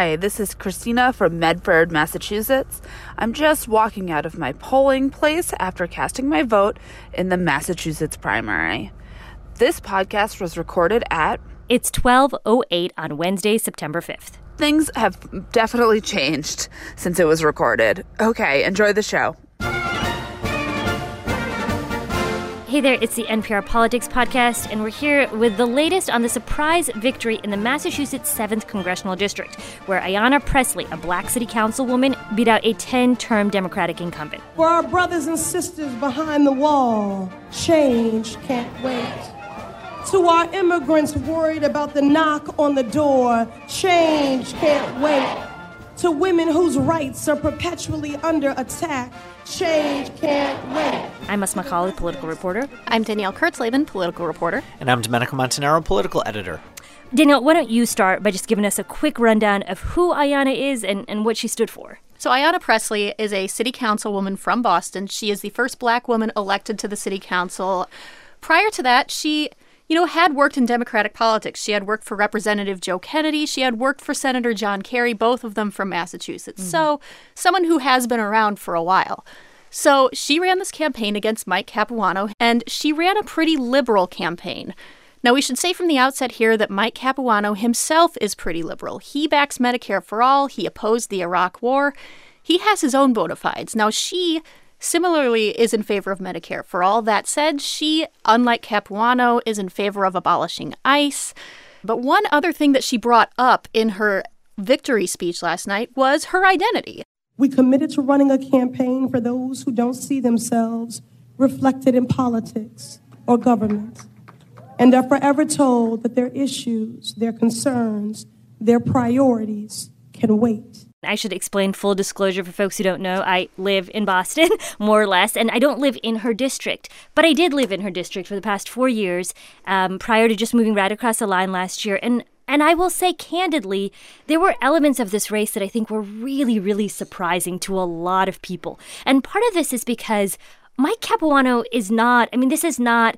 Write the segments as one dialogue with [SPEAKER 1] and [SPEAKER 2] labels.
[SPEAKER 1] Hi, this is Christina from Medford, Massachusetts. I'm just walking out of my polling place after casting my vote in the Massachusetts primary. This podcast was recorded at
[SPEAKER 2] It's 12:08 on Wednesday, September 5th.
[SPEAKER 1] Things have definitely changed since it was recorded. Okay, enjoy the show.
[SPEAKER 2] Hey there, it's the NPR Politics Podcast, and we're here with the latest on the surprise victory in the Massachusetts 7th Congressional District, where Ayanna Pressley, a black city councilwoman, beat out a 10 term Democratic incumbent.
[SPEAKER 3] For our brothers and sisters behind the wall, change can't wait. To our immigrants worried about the knock on the door, change can't wait. To women whose rights are perpetually under attack, change can't wait.
[SPEAKER 2] I'm Asma Khalid, political reporter.
[SPEAKER 4] I'm Danielle Kurtzleben, political reporter.
[SPEAKER 5] And I'm Domenico Montanaro, political editor.
[SPEAKER 2] Danielle, why don't you start by just giving us a quick rundown of who Ayanna is and, and what she stood for?
[SPEAKER 4] So, Ayanna Pressley is a city councilwoman from Boston. She is the first black woman elected to the city council. Prior to that, she you know, had worked in Democratic politics. She had worked for Representative Joe Kennedy. She had worked for Senator John Kerry, both of them from Massachusetts. Mm-hmm. So, someone who has been around for a while. So, she ran this campaign against Mike Capuano, and she ran a pretty liberal campaign. Now, we should say from the outset here that Mike Capuano himself is pretty liberal. He backs Medicare for all, he opposed the Iraq War, he has his own bona fides. Now, she similarly is in favor of Medicare. For all that said, she, unlike Capuano, is in favor of abolishing ICE. But one other thing that she brought up in her victory speech last night was her identity.
[SPEAKER 3] We committed to running a campaign for those who don't see themselves reflected in politics or government and are forever told that their issues, their concerns, their priorities can wait.
[SPEAKER 2] I should explain full disclosure for folks who don't know. I live in Boston, more or less, and I don't live in her district. But I did live in her district for the past four years um, prior to just moving right across the line last year. And and I will say candidly, there were elements of this race that I think were really, really surprising to a lot of people. And part of this is because Mike Capuano is not, I mean, this is not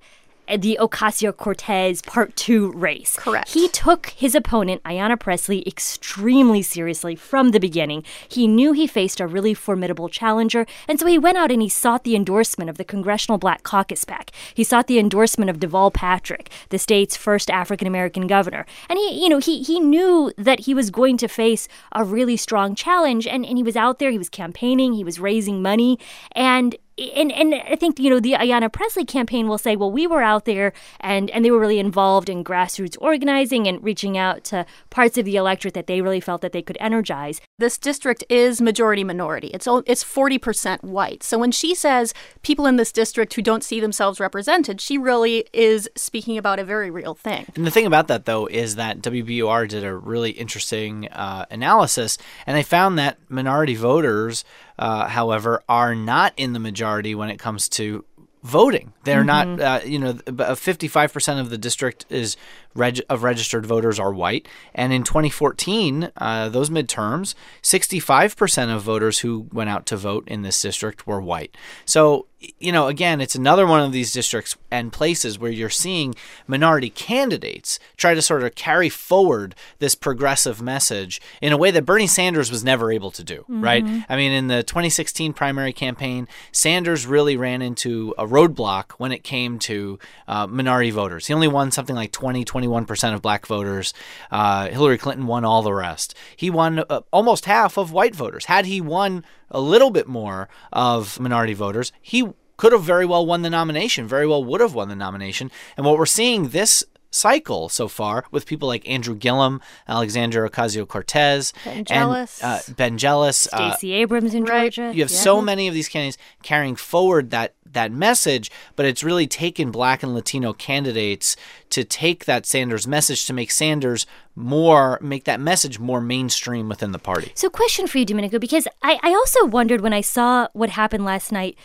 [SPEAKER 2] the Ocasio Cortez Part 2 race.
[SPEAKER 4] Correct.
[SPEAKER 2] He took his opponent, Ayanna Pressley, extremely seriously from the beginning. He knew he faced a really formidable challenger, and so he went out and he sought the endorsement of the Congressional Black Caucus PAC. He sought the endorsement of Deval Patrick, the state's first African American governor. And he, you know, he, he knew that he was going to face a really strong challenge, and, and he was out there, he was campaigning, he was raising money, and and and I think you know the Ayanna Pressley campaign will say, well, we were out there and and they were really involved in grassroots organizing and reaching out to parts of the electorate that they really felt that they could energize.
[SPEAKER 4] This district is majority minority. It's it's forty percent white. So when she says people in this district who don't see themselves represented, she really is speaking about a very real thing.
[SPEAKER 5] And the thing about that though is that WBUR did a really interesting uh, analysis, and they found that minority voters uh, however, are not in the majority when it comes to voting. They're mm-hmm. not, uh, you know, 55% of the district is reg- of registered voters are white. And in 2014, uh, those midterms, 65% of voters who went out to vote in this district were white. So, you know, again, it's another one of these districts and places where you're seeing minority candidates try to sort of carry forward this progressive message in a way that Bernie Sanders was never able to do, mm-hmm. right? I mean, in the 2016 primary campaign, Sanders really ran into a roadblock when it came to uh, minority voters. He only won something like 20, 21% of black voters. Uh, Hillary Clinton won all the rest. He won uh, almost half of white voters. Had he won a little bit more of minority voters, he could have very well won the nomination, very well would have won the nomination. And what we're seeing this cycle so far with people like Andrew Gillum, Alexandria Ocasio Cortez,
[SPEAKER 4] Ben Jealous,
[SPEAKER 5] and, uh, Ben Jealous,
[SPEAKER 2] uh, Stacey uh, Abrams in
[SPEAKER 4] right.
[SPEAKER 2] Georgia.
[SPEAKER 5] You have yeah. so many of these candidates carrying forward that that message, but it's really taken black and Latino candidates to take that Sanders message to make Sanders more, make that message more mainstream within the party.
[SPEAKER 2] So, question for you, Domenico, because I, I also wondered when I saw what happened last night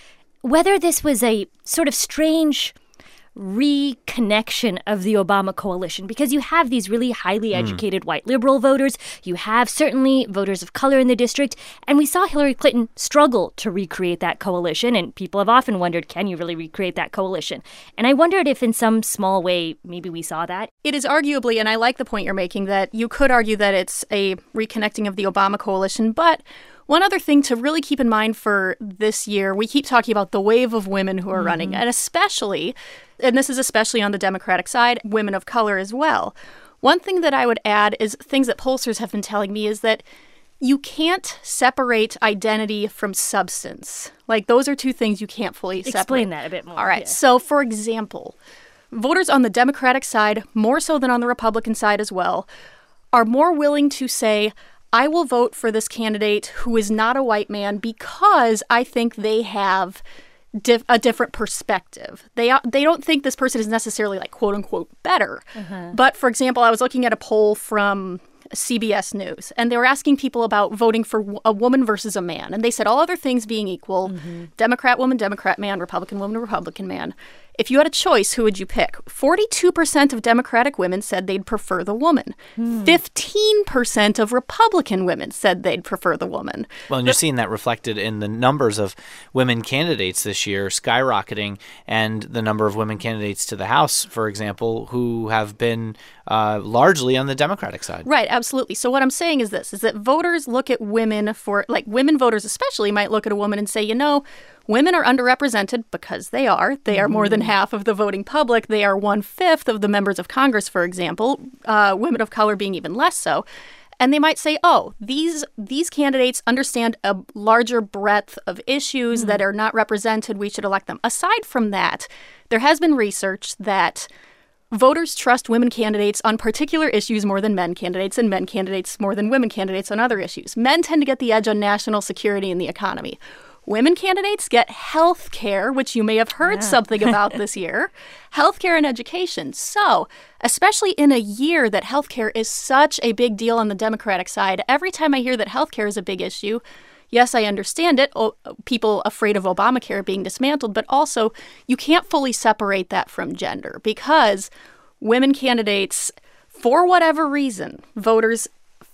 [SPEAKER 2] whether this was a sort of strange reconnection of the Obama coalition because you have these really highly hmm. educated white liberal voters. You have certainly voters of color in the district. And we saw Hillary Clinton struggle to recreate that coalition. And people have often wondered can you really recreate that coalition? And I wondered if, in some small way, maybe we saw that.
[SPEAKER 4] It is arguably, and I like the point you're making, that you could argue that it's a reconnecting of the Obama coalition, but one other thing to really keep in mind for this year, we keep talking about the wave of women who are mm-hmm. running, and especially, and this is especially on the Democratic side, women of color as well. One thing that I would add is things that pollsters have been telling me is that you can't separate identity from substance. Like those are two things you can't fully separate.
[SPEAKER 2] Explain that a bit more.
[SPEAKER 4] All right. Yeah. So, for example, voters on the Democratic side, more so than on the Republican side as well, are more willing to say, I will vote for this candidate who is not a white man because I think they have dif- a different perspective. They they don't think this person is necessarily like quote unquote better. Uh-huh. But for example, I was looking at a poll from CBS News, and they were asking people about voting for a woman versus a man. And they said, all other things being equal, mm-hmm. Democrat woman, Democrat man, Republican woman, Republican man. If you had a choice, who would you pick? 42% of Democratic women said they'd prefer the woman. Hmm. 15% of Republican women said they'd prefer the woman.
[SPEAKER 5] Well, and you're seeing that reflected in the numbers of women candidates this year skyrocketing, and the number of women candidates to the House, for example, who have been uh, largely on the Democratic side.
[SPEAKER 4] Right, absolutely. So what I'm saying is this: is that voters look at women for, like women voters especially, might look at a woman and say, you know Women are underrepresented because they are. They are more than mm-hmm. half of the voting public. They are one fifth of the members of Congress, for example. Uh, women of color being even less so. And they might say, "Oh, these these candidates understand a larger breadth of issues mm-hmm. that are not represented. We should elect them." Aside from that, there has been research that voters trust women candidates on particular issues more than men candidates, and men candidates more than women candidates on other issues. Men tend to get the edge on national security and the economy. Women candidates get health care, which you may have heard yeah. something about this year, health care and education. So, especially in a year that health care is such a big deal on the Democratic side, every time I hear that health care is a big issue, yes, I understand it. people afraid of Obamacare being dismantled, but also you can't fully separate that from gender because women candidates, for whatever reason, voters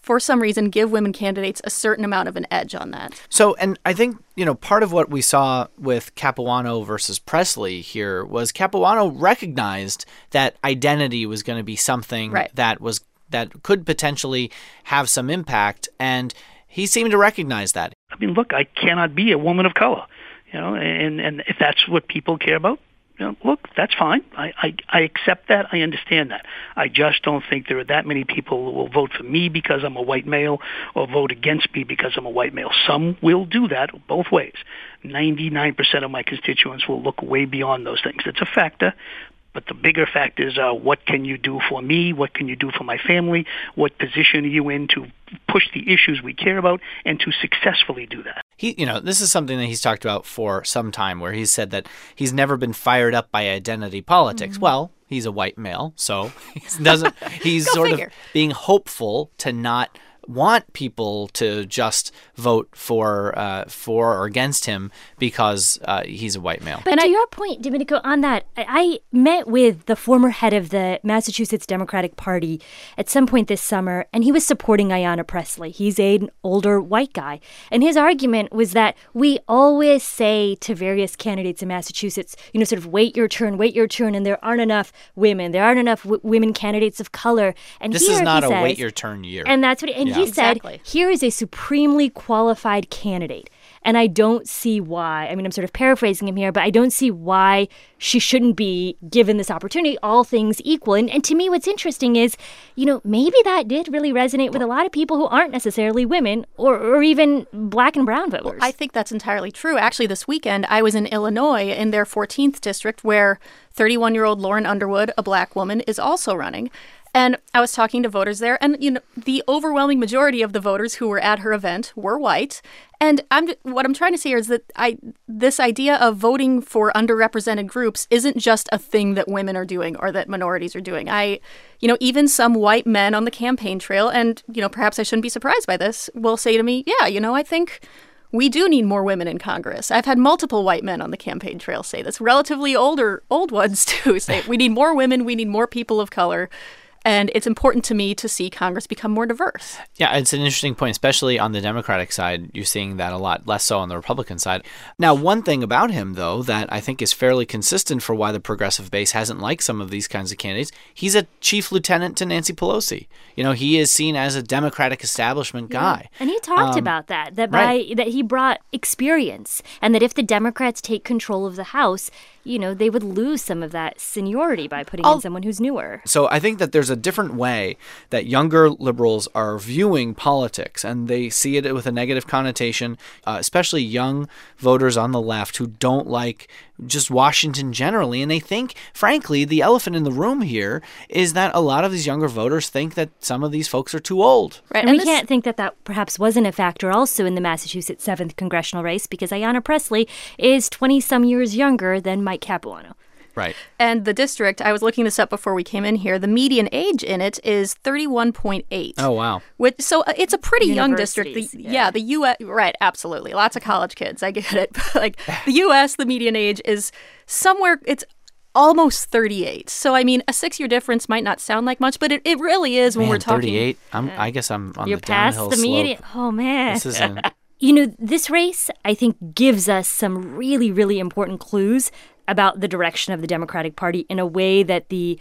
[SPEAKER 4] for some reason give women candidates a certain amount of an edge on that.
[SPEAKER 5] So, and I think, you know, part of what we saw with Capuano versus Pressley here was Capuano recognized that identity was going to be something right. that was that could potentially have some impact and he seemed to recognize that.
[SPEAKER 6] I mean, look, I cannot be a woman of color, you know, and and if that's what people care about, you know, look, that's fine. I, I, I accept that. I understand that. I just don't think there are that many people who will vote for me because I'm a white male or vote against me because I'm a white male. Some will do that both ways. 99% of my constituents will look way beyond those things. It's a factor, but the bigger fact is uh, what can you do for me? What can you do for my family? What position are you in to push the issues we care about and to successfully do that?
[SPEAKER 5] He, you know, this is something that he's talked about for some time where he's said that he's never been fired up by identity politics. Mm-hmm. Well, he's a white male, so he doesn't he's sort figure. of being hopeful to not want people to just vote for uh, for or against him because uh, he's a white male.
[SPEAKER 2] But and to I, your point, Domenico, on that, I met with the former head of the Massachusetts Democratic Party at some point this summer, and he was supporting Ayanna Pressley. He's an older white guy, and his argument was that we always say to various candidates in Massachusetts, you know, sort of wait your turn, wait your turn, and there aren't enough women, there aren't enough w- women candidates of color. And
[SPEAKER 5] this
[SPEAKER 2] here,
[SPEAKER 5] is not
[SPEAKER 2] a
[SPEAKER 5] says, wait your turn year,
[SPEAKER 2] and that's what. And yeah. He exactly. said, here is a supremely qualified candidate. And I don't see why, I mean, I'm sort of paraphrasing him here, but I don't see why she shouldn't be given this opportunity, all things equal. And, and to me, what's interesting is, you know, maybe that did really resonate with a lot of people who aren't necessarily women or, or even black and brown voters. Well,
[SPEAKER 4] I think that's entirely true. Actually, this weekend, I was in Illinois in their 14th district where 31 year old Lauren Underwood, a black woman, is also running. And I was talking to voters there, and you know, the overwhelming majority of the voters who were at her event were white. And I'm what I'm trying to say here is that I this idea of voting for underrepresented groups isn't just a thing that women are doing or that minorities are doing. I, you know, even some white men on the campaign trail, and you know, perhaps I shouldn't be surprised by this, will say to me, "Yeah, you know, I think." we do need more women in Congress. I've had multiple white men on the campaign trail say this, relatively older old ones too, say we need more women, we need more people of color. And it's important to me to see Congress become more diverse.
[SPEAKER 5] Yeah, it's an interesting point, especially on the Democratic side. You're seeing that a lot, less so on the Republican side. Now, one thing about him, though, that I think is fairly consistent for why the progressive base hasn't liked some of these kinds of candidates, he's a chief lieutenant to Nancy Pelosi. You know, he is seen as a Democratic establishment guy.
[SPEAKER 2] And he talked
[SPEAKER 5] Um,
[SPEAKER 2] about that that by
[SPEAKER 5] right.
[SPEAKER 2] that he brought experience and that if the Democrats take control of the House, you know, they would lose some of that seniority by putting in someone who's newer.
[SPEAKER 5] So I think that there's a different way that younger liberals are viewing politics, and they see it with a negative connotation, uh, especially young voters on the left who don't like just Washington generally. And they think, frankly, the elephant in the room here is that a lot of these younger voters think that some of these folks are too old.
[SPEAKER 4] Right.
[SPEAKER 2] And, we
[SPEAKER 4] this-
[SPEAKER 2] can't think that that perhaps wasn't a factor also in the Massachusetts 7th congressional race because Ayanna Pressley is 20 some years younger than Mike Capuano.
[SPEAKER 5] Right.
[SPEAKER 4] And the district, I was looking this up before we came in here, the median age in it is 31.8.
[SPEAKER 5] Oh, wow.
[SPEAKER 4] Which, so uh, it's a pretty young district. The, yeah.
[SPEAKER 2] yeah.
[SPEAKER 4] the U.S. Right, absolutely. Lots of college kids. I get it. But like the U.S., the median age is somewhere. It's almost 38. So I mean, a six-year difference might not sound like much, but it, it really is when
[SPEAKER 5] Man,
[SPEAKER 4] we're talking.
[SPEAKER 5] 38. I'm, I guess I'm on
[SPEAKER 2] You're
[SPEAKER 5] the
[SPEAKER 2] past
[SPEAKER 5] downhill
[SPEAKER 2] the
[SPEAKER 5] slope.
[SPEAKER 2] median. Oh, man.
[SPEAKER 5] This isn't.
[SPEAKER 2] You know, this race, I think, gives us some really, really important clues about the direction of the Democratic Party in a way that the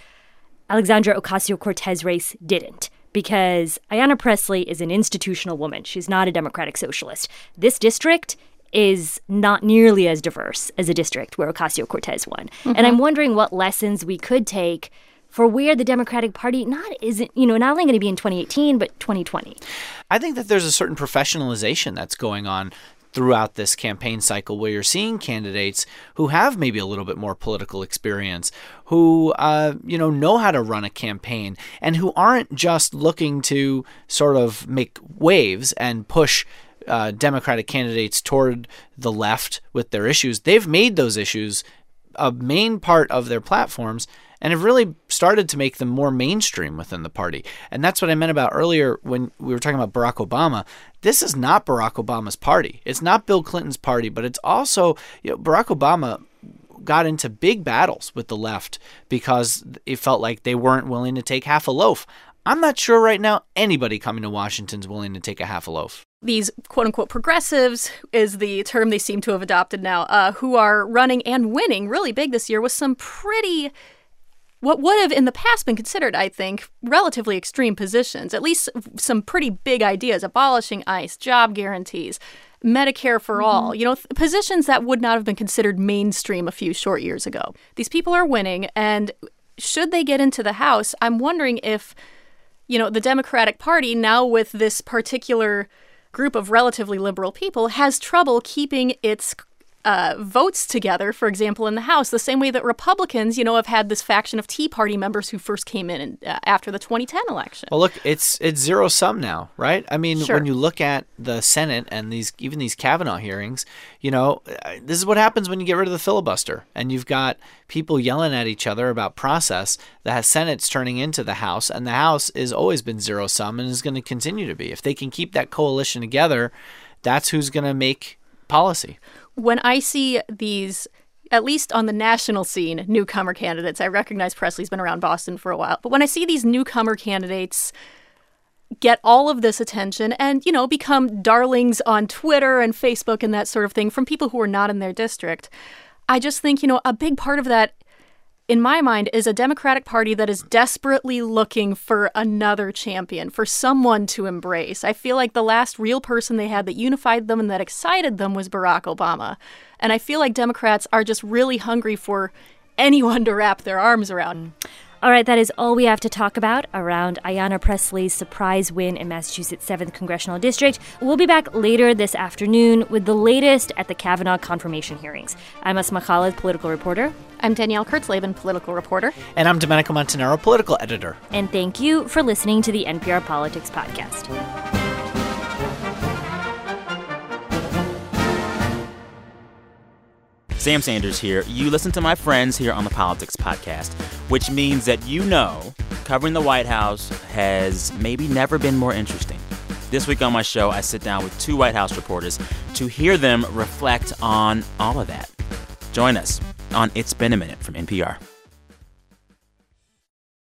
[SPEAKER 2] Alexandra Ocasio Cortez race didn't. Because Ayanna Pressley is an institutional woman. She's not a Democratic socialist. This district is not nearly as diverse as a district where Ocasio Cortez won. And I'm mm-hmm. wondering what lessons we could take for where the Democratic Party not isn't, you know, not only going to be in 2018, but 2020.
[SPEAKER 5] I think that there's a certain professionalization that's going on throughout this campaign cycle where you're seeing candidates who have maybe a little bit more political experience, who uh, you know know how to run a campaign, and who aren't just looking to sort of make waves and push uh, Democratic candidates toward the left with their issues. They've made those issues a main part of their platforms and have really started to make them more mainstream within the party. And that's what I meant about earlier when we were talking about Barack Obama. This is not Barack Obama's party. It's not Bill Clinton's party, but it's also, you know, Barack Obama got into big battles with the left because it felt like they weren't willing to take half a loaf. I'm not sure right now anybody coming to Washington's willing to take a half a loaf.
[SPEAKER 4] these quote unquote progressives is the term they seem to have adopted now, uh, who are running and winning really big this year with some pretty, what would have in the past been considered, I think, relatively extreme positions, at least some pretty big ideas abolishing ICE, job guarantees. Medicare for mm-hmm. all, you know, th- positions that would not have been considered mainstream a few short years ago. These people are winning, and should they get into the House, I'm wondering if you know, the Democratic Party, now with this particular group of relatively liberal people, has trouble keeping its uh, votes together, for example, in the House, the same way that Republicans, you know, have had this faction of Tea Party members who first came in and, uh, after the 2010 election.
[SPEAKER 5] Well, look, it's it's zero sum now, right? I mean,
[SPEAKER 4] Sure.
[SPEAKER 5] when you look at the Senate and these even these Kavanaugh hearings, you know, uh, this is what happens when you get rid of the filibuster, and you've got people yelling at each other about process. The Senate's turning into the House, and the House has always been zero sum and is going to continue to be. If they can keep that coalition together, that's who's going to make policy.
[SPEAKER 4] When I see these, at least on the national scene, newcomer candidates, I recognize Pressley's been around Boston for a while, but when I see these newcomer candidates get all of this attention and, you know, become darlings on Twitter and Facebook and that sort of thing from people who are not in their district, I just think, you know, a big part of that in my mind, is a Democratic Party that is desperately looking for another champion, for someone to embrace. I feel like the last real person they had that unified them and that excited them was Barack Obama. And I feel like Democrats are just really hungry for anyone to wrap their arms around.
[SPEAKER 2] All right, that is all we have to talk about around Ayanna Pressley's surprise win in Massachusetts' 7th Congressional District. We'll be back later this afternoon with the latest at the Kavanaugh confirmation hearings. I'm Asma Khalid, political reporter,
[SPEAKER 4] I'm Danielle Kurtzleben, political reporter.
[SPEAKER 5] And I'm Domenico Montanaro, political editor.
[SPEAKER 2] and thank you for listening to the NPR Politics Podcast.
[SPEAKER 7] Sam Sanders here. You listen to my friends here on the Politics Podcast, which means that you know covering the White House has maybe never been more interesting. This week on my show, I sit down with two White House reporters to hear them reflect on all of that. Join us on It's Been a Minute from NPR.